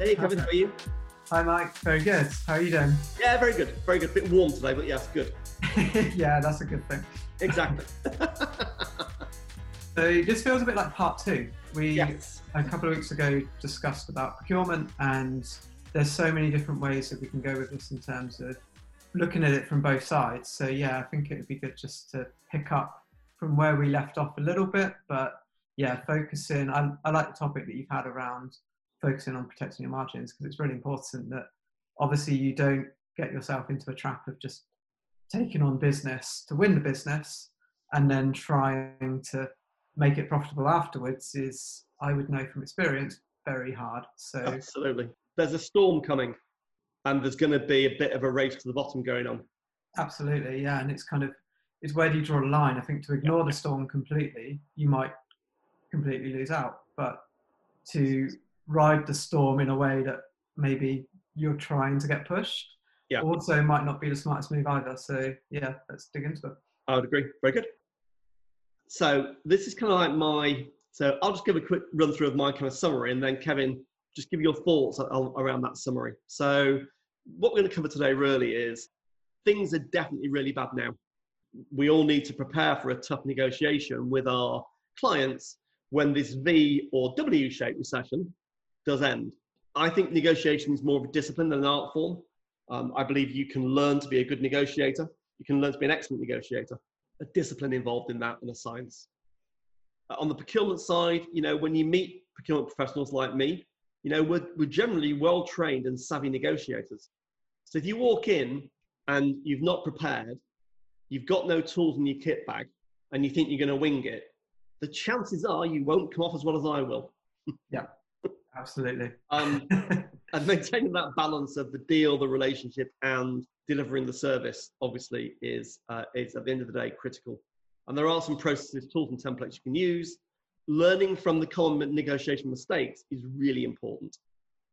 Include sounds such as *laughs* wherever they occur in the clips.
Hey, Kevin, how are you? Hi, Mike. Very good. How are you doing? Yeah, very good. Very good. Bit warm today, but yes, good. *laughs* yeah, that's a good thing. Exactly. *laughs* so this feels a bit like part two. We yes. a couple of weeks ago discussed about procurement, and there's so many different ways that we can go with this in terms of looking at it from both sides. So yeah, I think it would be good just to pick up from where we left off a little bit, but yeah, focusing. I, I like the topic that you've had around focusing on protecting your margins because it's really important that obviously you don't get yourself into a trap of just taking on business to win the business and then trying to make it profitable afterwards is i would know from experience very hard. So absolutely. There's a storm coming and there's going to be a bit of a race to the bottom going on. Absolutely yeah and it's kind of it's where do you draw a line? I think to ignore the storm completely you might completely lose out but to ride the storm in a way that maybe you're trying to get pushed. Yeah. Also, might not be the smartest move either. So yeah, let's dig into it. I would agree. Very good. So this is kind of like my. So I'll just give a quick run through of my kind of summary, and then Kevin, just give your thoughts around that summary. So what we're going to cover today really is things are definitely really bad now. We all need to prepare for a tough negotiation with our clients when this V or W shaped recession does end. I think negotiation is more of a discipline than an art form. Um, I believe you can learn to be a good negotiator. You can learn to be an excellent negotiator. A discipline involved in that and a science. Uh, on the procurement side, you know, when you meet procurement professionals like me, you know, we're, we're generally well trained and savvy negotiators. So if you walk in and you've not prepared, you've got no tools in your kit bag, and you think you're going to wing it, the chances are you won't come off as well as I will. yeah. Absolutely. Um, *laughs* and maintaining that balance of the deal, the relationship, and delivering the service, obviously, is uh, is at the end of the day critical. And there are some processes, tools, and templates you can use. Learning from the common negotiation mistakes is really important,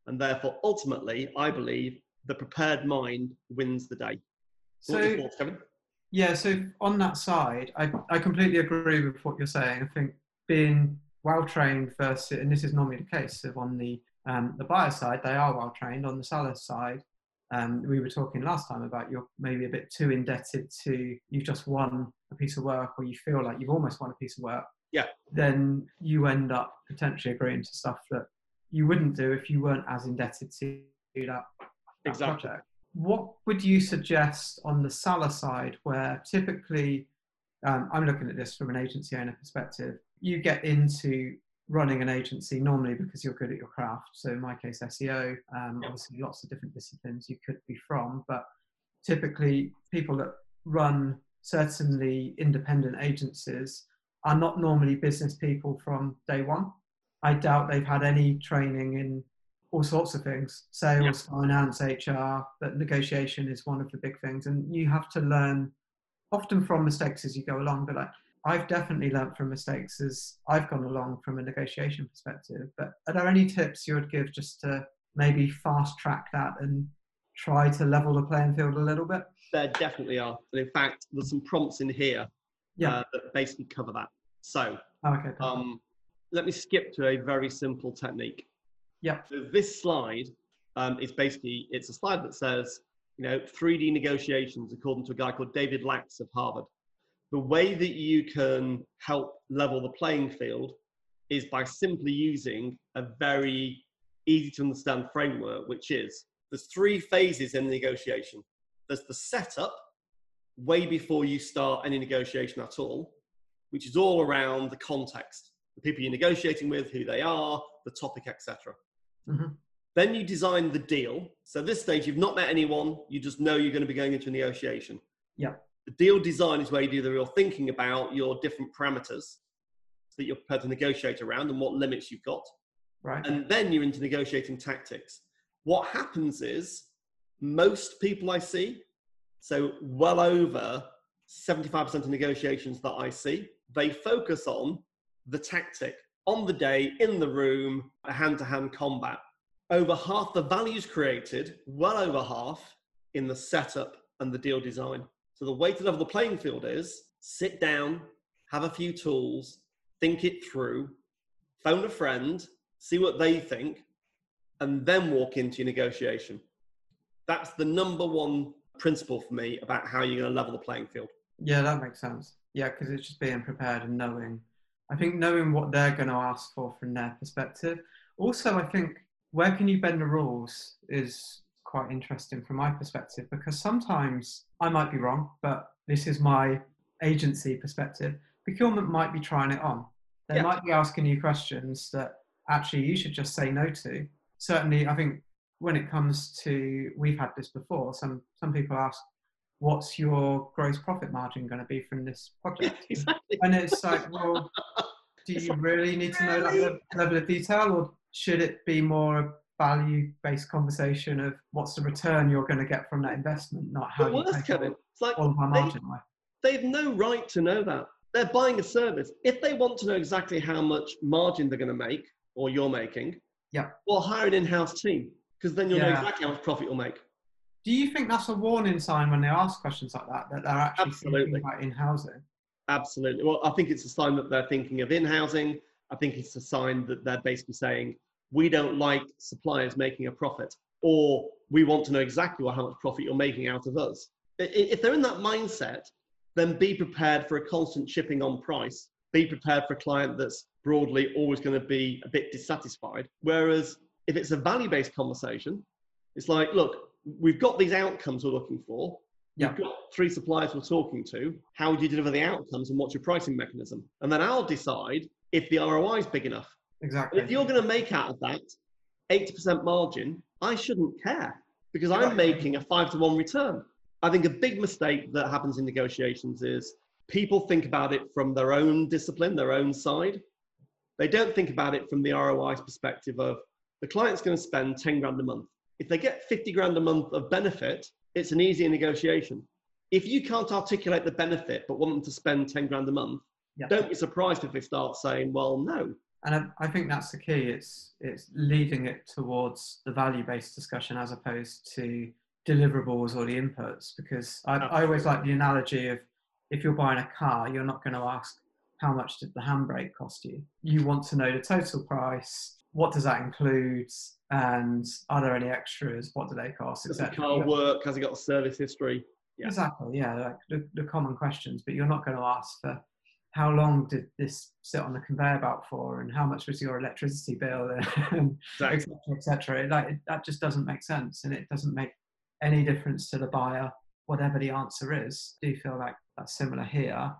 and therefore, ultimately, I believe the prepared mind wins the day. So, thoughts, yeah. So on that side, I I completely agree with what you're saying. I think being well trained versus, and this is normally the case, of on the um, the buyer side, they are well trained. On the seller side, um, we were talking last time about you're maybe a bit too indebted to you've just won a piece of work or you feel like you've almost won a piece of work. Yeah. Then you end up potentially agreeing to stuff that you wouldn't do if you weren't as indebted to that, that exactly. project. What would you suggest on the seller side where typically um, I'm looking at this from an agency owner perspective you get into running an agency normally because you're good at your craft. So in my case, SEO, um, obviously lots of different disciplines you could be from, but typically people that run certainly independent agencies are not normally business people from day one. I doubt they've had any training in all sorts of things, sales, finance, HR, but negotiation is one of the big things. And you have to learn often from mistakes as you go along, but like I've definitely learnt from mistakes as I've gone along from a negotiation perspective. But are there any tips you would give just to maybe fast track that and try to level the playing field a little bit? There definitely are. And in fact, there's some prompts in here yeah. Uh, that basically cover that. So, oh, okay, um, let me skip to a very simple technique. Yeah. So this slide um, is basically it's a slide that says, you know, 3D negotiations according to a guy called David Lax of Harvard the way that you can help level the playing field is by simply using a very easy to understand framework, which is there's three phases in the negotiation. There's the setup, way before you start any negotiation at all, which is all around the context, the people you're negotiating with, who they are, the topic, etc. Mm-hmm. Then you design the deal. So this stage, you've not met anyone, you just know you're going to be going into a negotiation. Yeah. The deal design is where you do the real thinking about your different parameters that you're prepared to negotiate around and what limits you've got. Right. And then you're into negotiating tactics. What happens is most people I see, so well over 75% of negotiations that I see, they focus on the tactic on the day, in the room, a hand to hand combat. Over half the values created, well over half, in the setup and the deal design. So the way to level the playing field is sit down, have a few tools, think it through, phone a friend, see what they think, and then walk into your negotiation. That's the number one principle for me about how you're going to level the playing field. Yeah, that makes sense. Yeah, because it's just being prepared and knowing. I think knowing what they're going to ask for from their perspective. Also, I think where can you bend the rules is quite interesting from my perspective because sometimes I might be wrong, but this is my agency perspective. Procurement might be trying it on. They yeah. might be asking you questions that actually you should just say no to. Certainly, I think when it comes to we've had this before. Some some people ask, "What's your gross profit margin going to be from this project?" *laughs* exactly. And it's like, well, *laughs* do you really need to know that level of detail, or should it be more a value-based conversation of what's the return you're going to get from that investment, not how you take Kevin, it's like all of my margin they, They've no right to know that. They're buying a service. If they want to know exactly how much margin they're going to make or you're making, yeah, well, hire an in-house team because then you'll yeah. know exactly how much profit you'll make. Do you think that's a warning sign when they ask questions like that that they're actually Absolutely. thinking about in-housing? Absolutely. Well, I think it's a sign that they're thinking of in-housing. I think it's a sign that they're basically saying we don't like suppliers making a profit, or we want to know exactly how much profit you're making out of us. If they're in that mindset, then be prepared for a constant chipping on price. Be prepared for a client that's broadly always going to be a bit dissatisfied. Whereas if it's a value based conversation, it's like, look, we've got these outcomes we're looking for. Yeah. We've got three suppliers we're talking to. How do you deliver the outcomes and what's your pricing mechanism? And then I'll decide if the ROI is big enough. Exactly. If you're going to make out of that 80% margin, I shouldn't care because I'm making a five to one return. I think a big mistake that happens in negotiations is people think about it from their own discipline, their own side. They don't think about it from the ROI's perspective of the client's going to spend 10 grand a month. If they get 50 grand a month of benefit, it's an easier negotiation. If you can't articulate the benefit but want them to spend 10 grand a month, don't be surprised if they start saying, well, no. And I, I think that's the key. It's, it's leading it towards the value based discussion as opposed to deliverables or the inputs. Because I, I always like the analogy of if you're buying a car, you're not going to ask, how much did the handbrake cost you? You want to know the total price what does that include and are there any extras what do they cost does the car work has it got a service history yeah. exactly yeah like the, the common questions but you're not going to ask for how long did this sit on the conveyor belt for and how much was your electricity bill *laughs* and etc etc like that just doesn't make sense and it doesn't make any difference to the buyer whatever the answer is do feel like that's similar here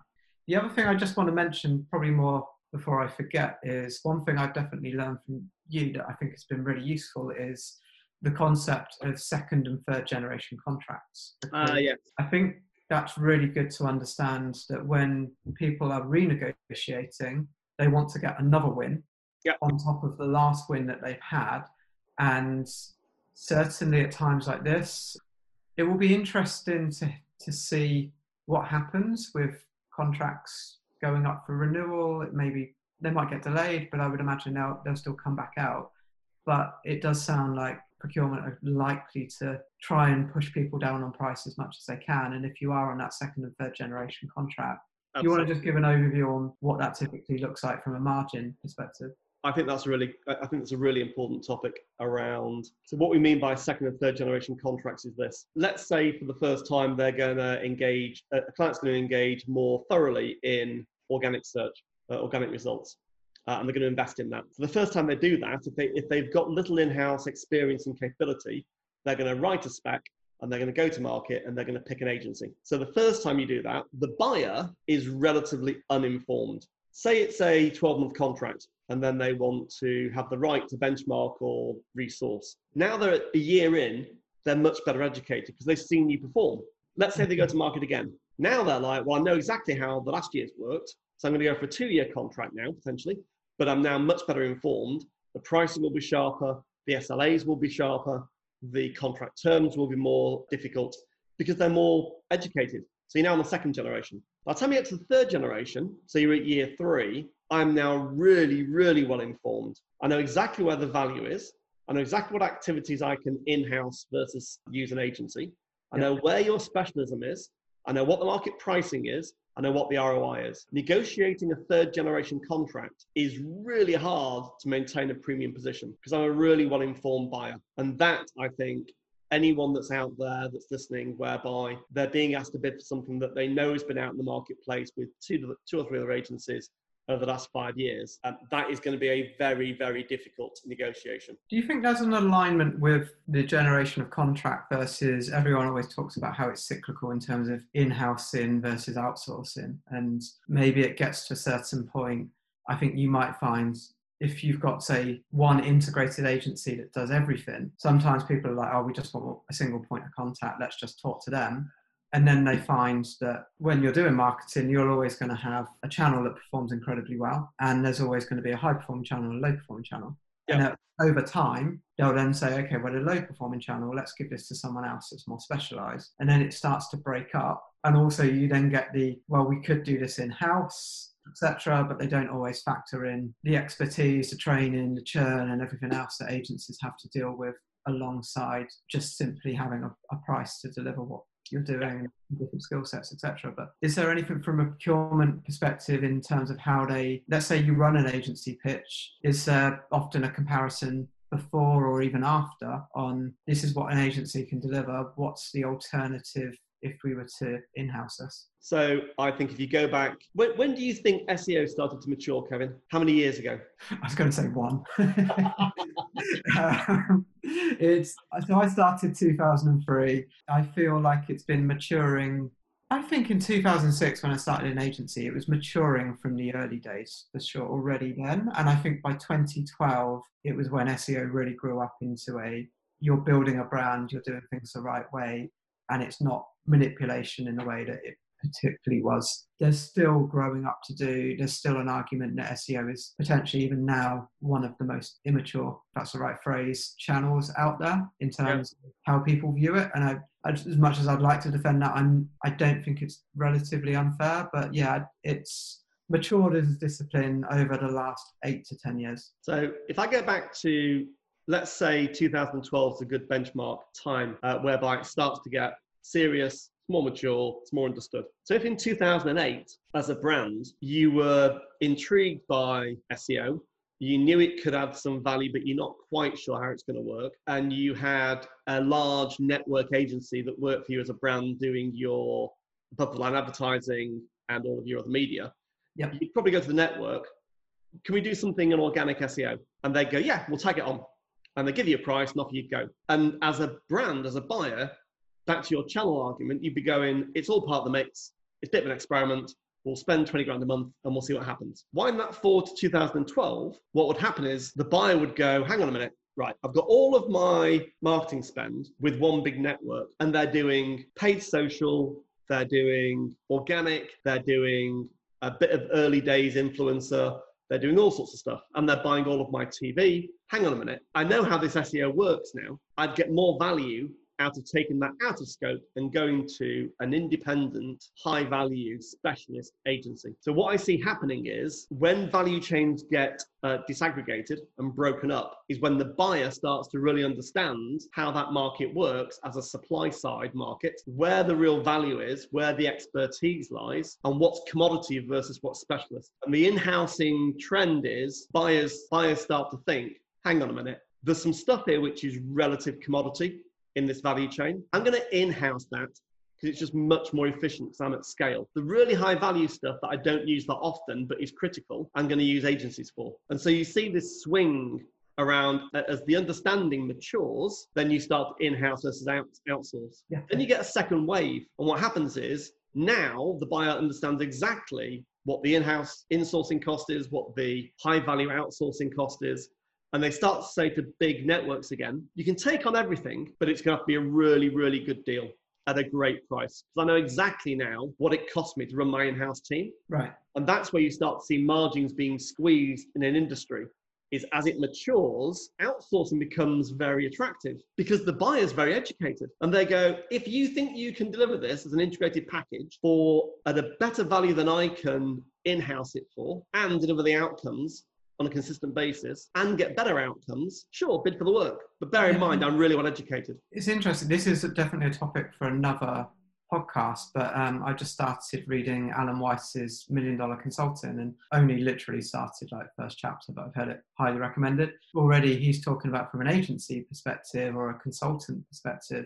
the other thing i just want to mention probably more before I forget is one thing I've definitely learned from you that I think has been really useful is the concept of second and third generation contracts. Uh, yeah. I think that's really good to understand that when people are renegotiating, they want to get another win yep. on top of the last win that they've had. And certainly at times like this, it will be interesting to, to see what happens with contracts going up for renewal. It maybe they might get delayed, but I would imagine they'll they'll still come back out. But it does sound like procurement are likely to try and push people down on price as much as they can. And if you are on that second and third generation contract, Absolutely. you want to just give an overview on what that typically looks like from a margin perspective. I think that's a really, I think that's a really important topic around. So what we mean by second and third generation contracts is this. Let's say for the first time they're going to engage, a client's going to engage more thoroughly in organic search, uh, organic results, uh, and they're going to invest in that. For the first time they do that, if they if they've got little in-house experience and capability, they're going to write a spec and they're going to go to market and they're going to pick an agency. So the first time you do that, the buyer is relatively uninformed. Say it's a 12 month contract and then they want to have the right to benchmark or resource. Now they're a year in, they're much better educated because they've seen you perform. Let's say they go to market again. Now they're like, well, I know exactly how the last year's worked. So I'm going to go for a two year contract now, potentially, but I'm now much better informed. The pricing will be sharper, the SLAs will be sharper, the contract terms will be more difficult because they're more educated. So you're now on the second generation. By the time you get to the third generation, so you're at year three, I'm now really, really well informed. I know exactly where the value is. I know exactly what activities I can in house versus use an agency. I know where your specialism is. I know what the market pricing is. I know what the ROI is. Negotiating a third generation contract is really hard to maintain a premium position because I'm a really well informed buyer. And that, I think, anyone that's out there that's listening, whereby they're being asked to bid for something that they know has been out in the marketplace with two, two or three other agencies over the last five years, that is going to be a very, very difficult negotiation. Do you think there's an alignment with the generation of contract versus everyone always talks about how it's cyclical in terms of in-house in versus outsourcing, and maybe it gets to a certain point. I think you might find if you've got say one integrated agency that does everything sometimes people are like oh we just want a single point of contact let's just talk to them and then they find that when you're doing marketing you're always going to have a channel that performs incredibly well and there's always going to be a high performing channel and a low performing channel yep. and over time they'll then say okay well a low performing channel let's give this to someone else that's more specialized and then it starts to break up and also you then get the well we could do this in house etc. But they don't always factor in the expertise, the training, the churn, and everything else that agencies have to deal with alongside just simply having a, a price to deliver what you're doing, different skill sets, etc. But is there anything from a procurement perspective in terms of how they, let's say you run an agency pitch, is there often a comparison before or even after on this is what an agency can deliver, what's the alternative if we were to in-house this? So I think if you go back, when, when, do you think SEO started to mature, Kevin? How many years ago? *laughs* I was going to say one. *laughs* um, it's so I started 2003. I feel like it's been maturing. I think in 2006 when I started an agency, it was maturing from the early days for sure already then. And I think by 2012, it was when SEO really grew up into a you're building a brand, you're doing things the right way, and it's not manipulation in the way that it particularly was. There's still growing up to do. There's still an argument that SEO is potentially even now one of the most immature, that's the right phrase, channels out there in terms of how people view it. And I, as much as I'd like to defend that, I'm I don't think it's relatively unfair. But yeah, it's matured as a discipline over the last eight to ten years. So if I go back to let's say 2012 is a good benchmark time uh, whereby it starts to get serious, more mature, it's more understood. So if in 2008, as a brand, you were intrigued by SEO, you knew it could add some value, but you're not quite sure how it's going to work, and you had a large network agency that worked for you as a brand doing your above the line advertising and all of your other media, yep. you'd probably go to the network. Can we do something in organic SEO? And they go, yeah, we'll tag it on. And they give you a price and off you go. And as a brand, as a buyer, back to your channel argument, you'd be going, it's all part of the mix. It's a bit of an experiment. We'll spend 20 grand a month and we'll see what happens. Wind that forward to 2012, what would happen is the buyer would go, hang on a minute, right, I've got all of my marketing spend with one big network and they're doing paid social, they're doing organic, they're doing a bit of early days influencer, they're doing all sorts of stuff and they're buying all of my TV. Hang on a minute, I know how this SEO works now. I'd get more value out of taking that out of scope and going to an independent, high value specialist agency. So, what I see happening is when value chains get uh, disaggregated and broken up, is when the buyer starts to really understand how that market works as a supply side market, where the real value is, where the expertise lies, and what's commodity versus what's specialist. And the in housing trend is buyers, buyers start to think, hang on a minute, there's some stuff here which is relative commodity in this value chain. I'm going to in-house that because it's just much more efficient because I'm at scale. The really high value stuff that I don't use that often but is critical, I'm going to use agencies for. And so you see this swing around uh, as the understanding matures, then you start in-house versus out, outsource. Yeah. Then you get a second wave. And what happens is now the buyer understands exactly what the in-house insourcing cost is, what the high value outsourcing cost is, and they start to say to big networks again, you can take on everything, but it's going to have to be a really, really good deal at a great price. Because I know exactly now what it cost me to run my in-house team. Right. And that's where you start to see margins being squeezed in an industry. Is as it matures, outsourcing becomes very attractive because the buyer's very educated. And they go, if you think you can deliver this as an integrated package for at a better value than I can in-house it for and deliver the outcomes, on a consistent basis and get better outcomes, sure, bid for the work. But bear in mind, I'm really well educated. It's interesting. This is definitely a topic for another podcast, but um, I just started reading Alan Weiss's Million Dollar Consulting and only literally started like first chapter, but I've heard it highly recommended. Already he's talking about from an agency perspective or a consultant perspective,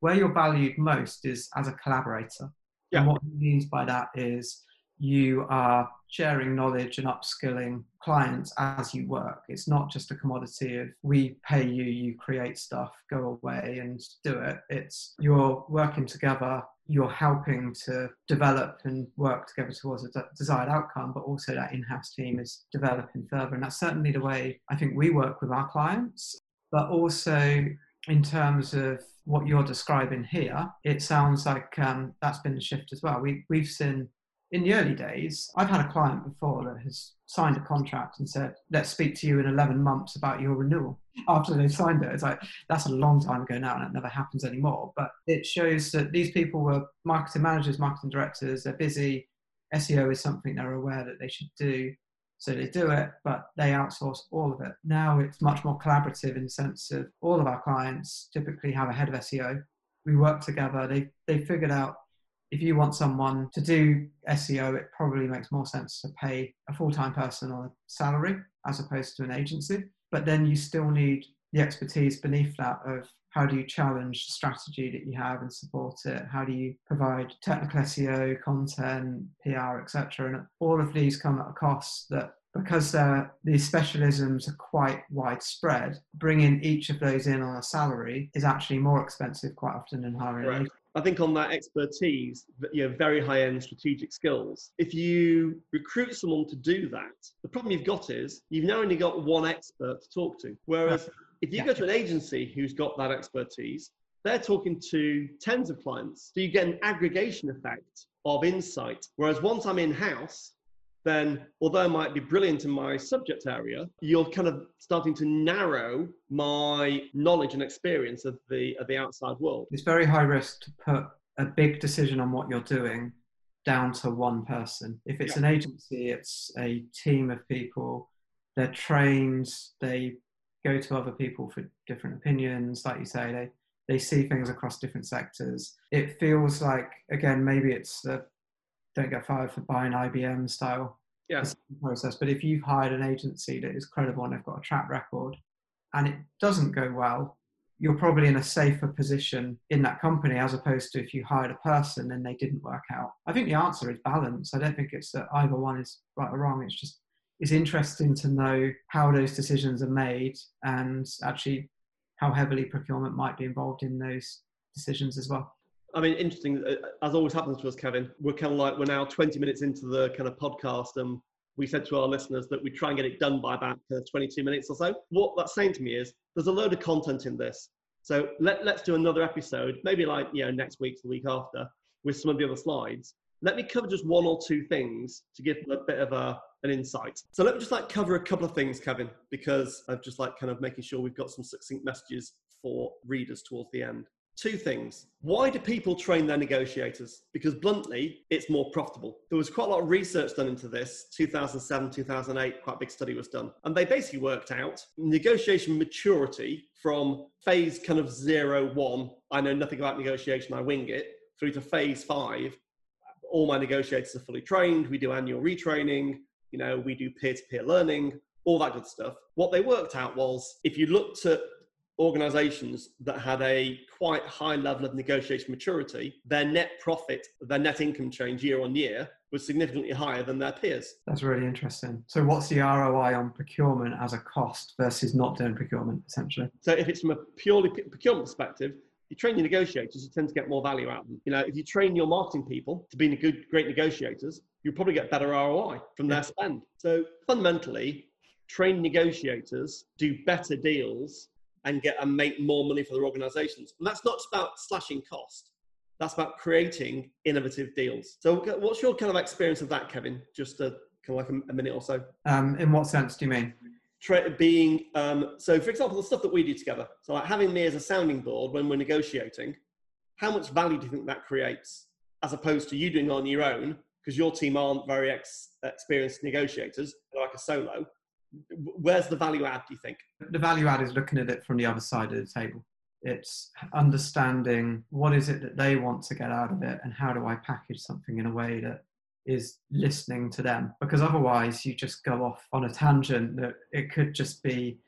where you're valued most is as a collaborator. Yeah. And what he means by that is you are sharing knowledge and upskilling clients as you work. It's not just a commodity of we pay you, you create stuff, go away and do it. It's you're working together, you're helping to develop and work together towards a desired outcome, but also that in house team is developing further. And that's certainly the way I think we work with our clients, but also in terms of what you're describing here, it sounds like um, that's been the shift as well. We, we've seen in the early days, I've had a client before that has signed a contract and said, let's speak to you in 11 months about your renewal after they've signed it. It's like, that's a long time ago now and it never happens anymore. But it shows that these people were marketing managers, marketing directors, they're busy. SEO is something they're aware that they should do. So they do it, but they outsource all of it. Now it's much more collaborative in the sense of all of our clients typically have a head of SEO. We work together. They, they figured out if you want someone to do SEO, it probably makes more sense to pay a full time person on a salary as opposed to an agency. But then you still need the expertise beneath that of how do you challenge the strategy that you have and support it? How do you provide technical SEO, content, PR, etc. And all of these come at a cost that because these specialisms are quite widespread, bringing each of those in on a salary is actually more expensive quite often than hiring right. I think on that expertise, you know, very high end strategic skills. If you recruit someone to do that, the problem you've got is you've now only got one expert to talk to. Whereas if you go to an agency who's got that expertise, they're talking to tens of clients. So you get an aggregation effect of insight. Whereas once I'm in house, then although I might be brilliant in my subject area, you're kind of starting to narrow my knowledge and experience of the of the outside world. It's very high risk to put a big decision on what you're doing down to one person. If it's yeah. an agency, it's a team of people. They're trained. They go to other people for different opinions. Like you say, they they see things across different sectors. It feels like again maybe it's the don't get fired for buying IBM style yeah. process. But if you've hired an agency that is credible and they've got a track record and it doesn't go well, you're probably in a safer position in that company as opposed to if you hired a person and they didn't work out. I think the answer is balance. I don't think it's that either one is right or wrong. It's just it's interesting to know how those decisions are made and actually how heavily procurement might be involved in those decisions as well. I mean, interesting. Uh, as always happens to us, Kevin, we're kind of like we're now 20 minutes into the kind of podcast, and we said to our listeners that we try and get it done by about uh, 22 minutes or so. What that's saying to me is there's a load of content in this. So let, let's do another episode, maybe like you know next week, the week after, with some of the other slides. Let me cover just one or two things to give a bit of a, an insight. So let me just like cover a couple of things, Kevin, because I've just like kind of making sure we've got some succinct messages for readers towards the end. Two things. Why do people train their negotiators? Because bluntly, it's more profitable. There was quite a lot of research done into this. 2007, 2008, quite a big study was done. And they basically worked out negotiation maturity from phase kind of zero, one, I know nothing about negotiation, I wing it, through to phase five. All my negotiators are fully trained. We do annual retraining. You know, we do peer to peer learning, all that good stuff. What they worked out was if you looked at organizations that had a quite high level of negotiation maturity, their net profit, their net income change year on year was significantly higher than their peers. That's really interesting. So, what's the ROI on procurement as a cost versus not doing procurement, essentially? So, if it's from a purely procurement perspective, you train your negotiators, you tend to get more value out of them. You know, if you train your marketing people to be good, great negotiators, you'll probably get better ROI from their spend. So, fundamentally, trained negotiators do better deals and get and make more money for their organizations. And that's not just about slashing cost. That's about creating innovative deals. So, what's your kind of experience of that, Kevin? Just a kind of like a, a minute or so. Um, in what sense do you mean? Tra- being um, so, for example, the stuff that we do together. So, like having me as a sounding board when we're negotiating. How much value do you think that creates, as opposed to you doing it on your own because your team aren't very ex- experienced negotiators, like a solo? Where's the value add do you think? The value add is looking at it from the other side of the table. It's understanding what is it that they want to get out of it and how do I package something in a way that is listening to them? Because otherwise you just go off on a tangent that it could just be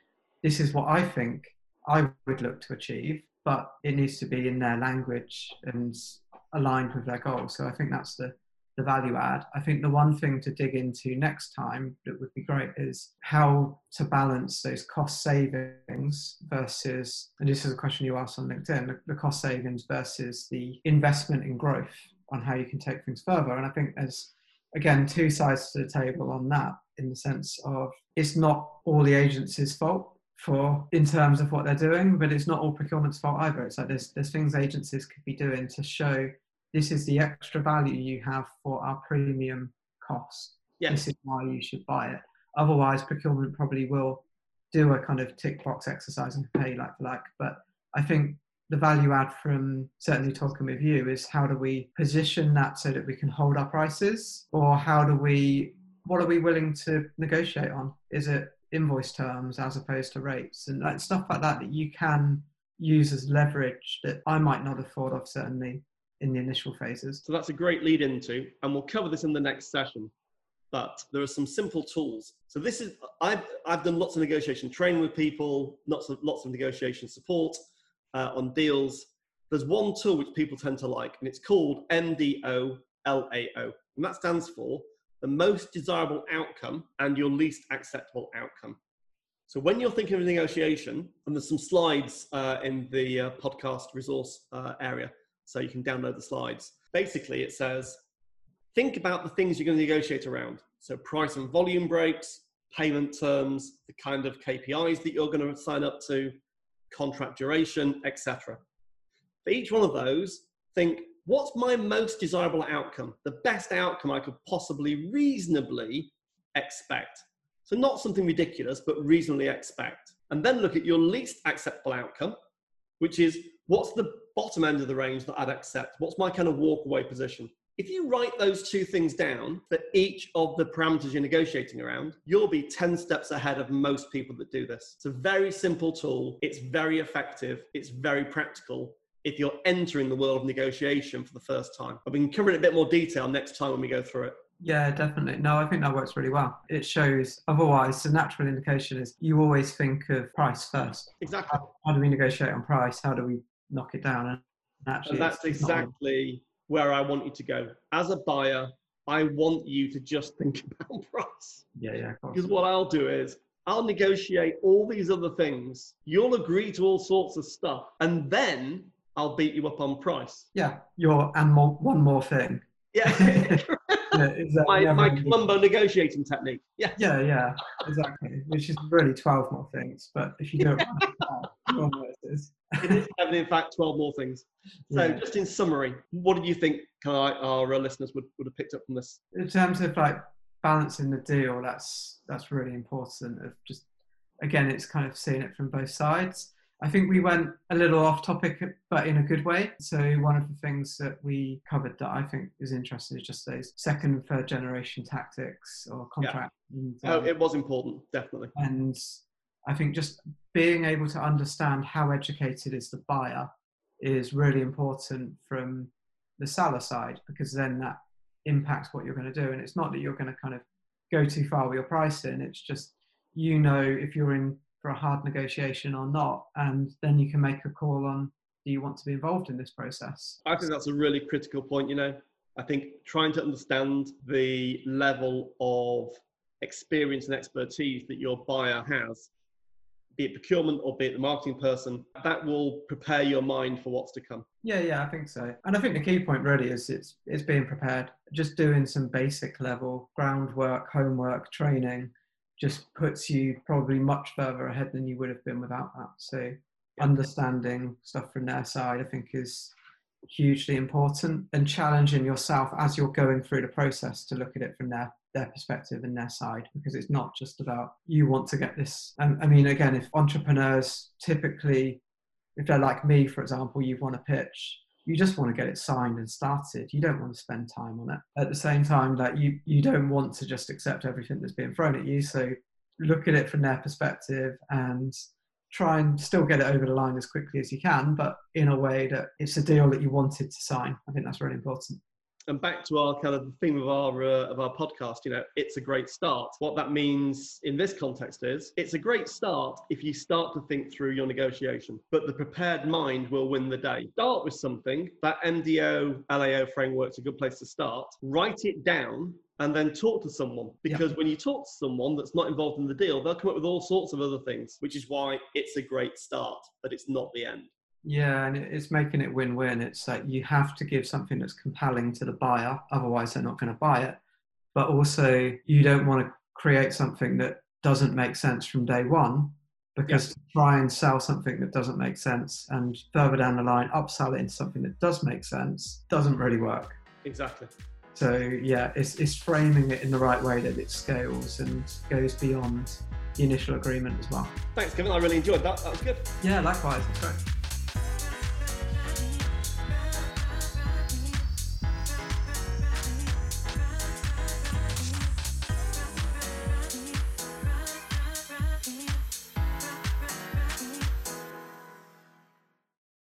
this is what I think I would look to achieve, but it needs to be in their language and aligned with their goals. So I think that's the the value add. I think the one thing to dig into next time that would be great is how to balance those cost savings versus, and this is a question you asked on LinkedIn, the cost savings versus the investment in growth on how you can take things further. And I think there's, again, two sides to the table on that in the sense of it's not all the agency's fault for in terms of what they're doing, but it's not all procurement's fault either. It's like there's there's things agencies could be doing to show this is the extra value you have for our premium cost. Yes. This is why you should buy it. Otherwise, procurement probably will do a kind of tick box exercise and pay like for like. But I think the value add from certainly talking with you is how do we position that so that we can hold our prices, or how do we what are we willing to negotiate on? Is it invoice terms as opposed to rates and like stuff like that that you can use as leverage that I might not have thought of certainly in the initial phases. So that's a great lead into, and we'll cover this in the next session. But there are some simple tools. So this is I've I've done lots of negotiation training with people, lots of lots of negotiation support uh, on deals. There's one tool which people tend to like, and it's called MDO LAO, and that stands for the most desirable outcome and your least acceptable outcome. So when you're thinking of negotiation, and there's some slides uh, in the uh, podcast resource uh, area, so you can download the slides. Basically, it says think about the things you're going to negotiate around. So, price and volume breaks, payment terms, the kind of KPIs that you're going to sign up to, contract duration, etc. For each one of those, think what's my most desirable outcome, the best outcome I could possibly reasonably expect. So, not something ridiculous, but reasonably expect. And then look at your least acceptable outcome, which is what's the bottom end of the range that I'd accept? What's my kind of walk away position? If you write those two things down for each of the parameters you're negotiating around, you'll be 10 steps ahead of most people that do this. It's a very simple tool, it's very effective, it's very practical if you're entering the world of negotiation for the first time. I've been covering it a bit more detail next time when we go through it. Yeah, definitely. No, I think that works really well. It shows otherwise the natural indication is you always think of price first. Exactly. How, how do we negotiate on price? How do we knock it down. And actually, and that's exactly where I want you to go. As a buyer, I want you to just *laughs* think about price. Yeah, yeah. Because what I'll do is I'll negotiate all these other things. You'll agree to all sorts of stuff, and then I'll beat you up on price. Yeah, you're and more, one more thing. Yeah. *laughs* yeah *laughs* my, my Columbo negotiating technique. Yeah. Yeah, yeah, exactly. Which is really 12 more things, but if you do it, it is having, in fact, 12 more things. So, yeah. just in summary, what did you think our listeners would, would have picked up from this? In terms of like balancing the deal, that's that's really important. Of just again, it's kind of seeing it from both sides. I think we went a little off topic, but in a good way. So one of the things that we covered that I think is interesting is just those second and third generation tactics or contract. Yeah. And, um, oh, it was important, definitely. And I think just being able to understand how educated is the buyer is really important from the seller side because then that impacts what you're going to do. And it's not that you're going to kind of go too far with your pricing. It's just you know if you're in for a hard negotiation or not, and then you can make a call on do you want to be involved in this process. I think that's a really critical point. You know, I think trying to understand the level of experience and expertise that your buyer has be it procurement or be it the marketing person, that will prepare your mind for what's to come. Yeah, yeah, I think so. And I think the key point really is it's it's being prepared. Just doing some basic level groundwork, homework, training just puts you probably much further ahead than you would have been without that. So understanding stuff from their side I think is hugely important and challenging yourself as you're going through the process to look at it from their their perspective and their side because it's not just about you want to get this. Um, i mean again if entrepreneurs typically if they're like me for example you want to pitch you just want to get it signed and started. You don't want to spend time on it. At the same time that you you don't want to just accept everything that's being thrown at you. So look at it from their perspective and try and still get it over the line as quickly as you can, but in a way that it's a deal that you wanted to sign. I think that's really important and back to our kind of the theme of our uh, of our podcast you know it's a great start. What that means in this context is it's a great start if you start to think through your negotiation but the prepared mind will win the day. Start with something that mdo lao framework's a good place to start. Write it down and then talk to someone because yeah. when you talk to someone that's not involved in the deal they'll come up with all sorts of other things which is why it's a great start but it's not the end yeah, and it's making it win-win. It's like you have to give something that's compelling to the buyer, otherwise they're not going to buy it. But also, you don't want to create something that doesn't make sense from day one, because to try and sell something that doesn't make sense and further down the line upsell it into something that does make sense doesn't really work. Exactly. So yeah, it's it's framing it in the right way that it scales and goes beyond the initial agreement as well. Thanks, Kevin. I really enjoyed that. That was good. Yeah, likewise. It's great.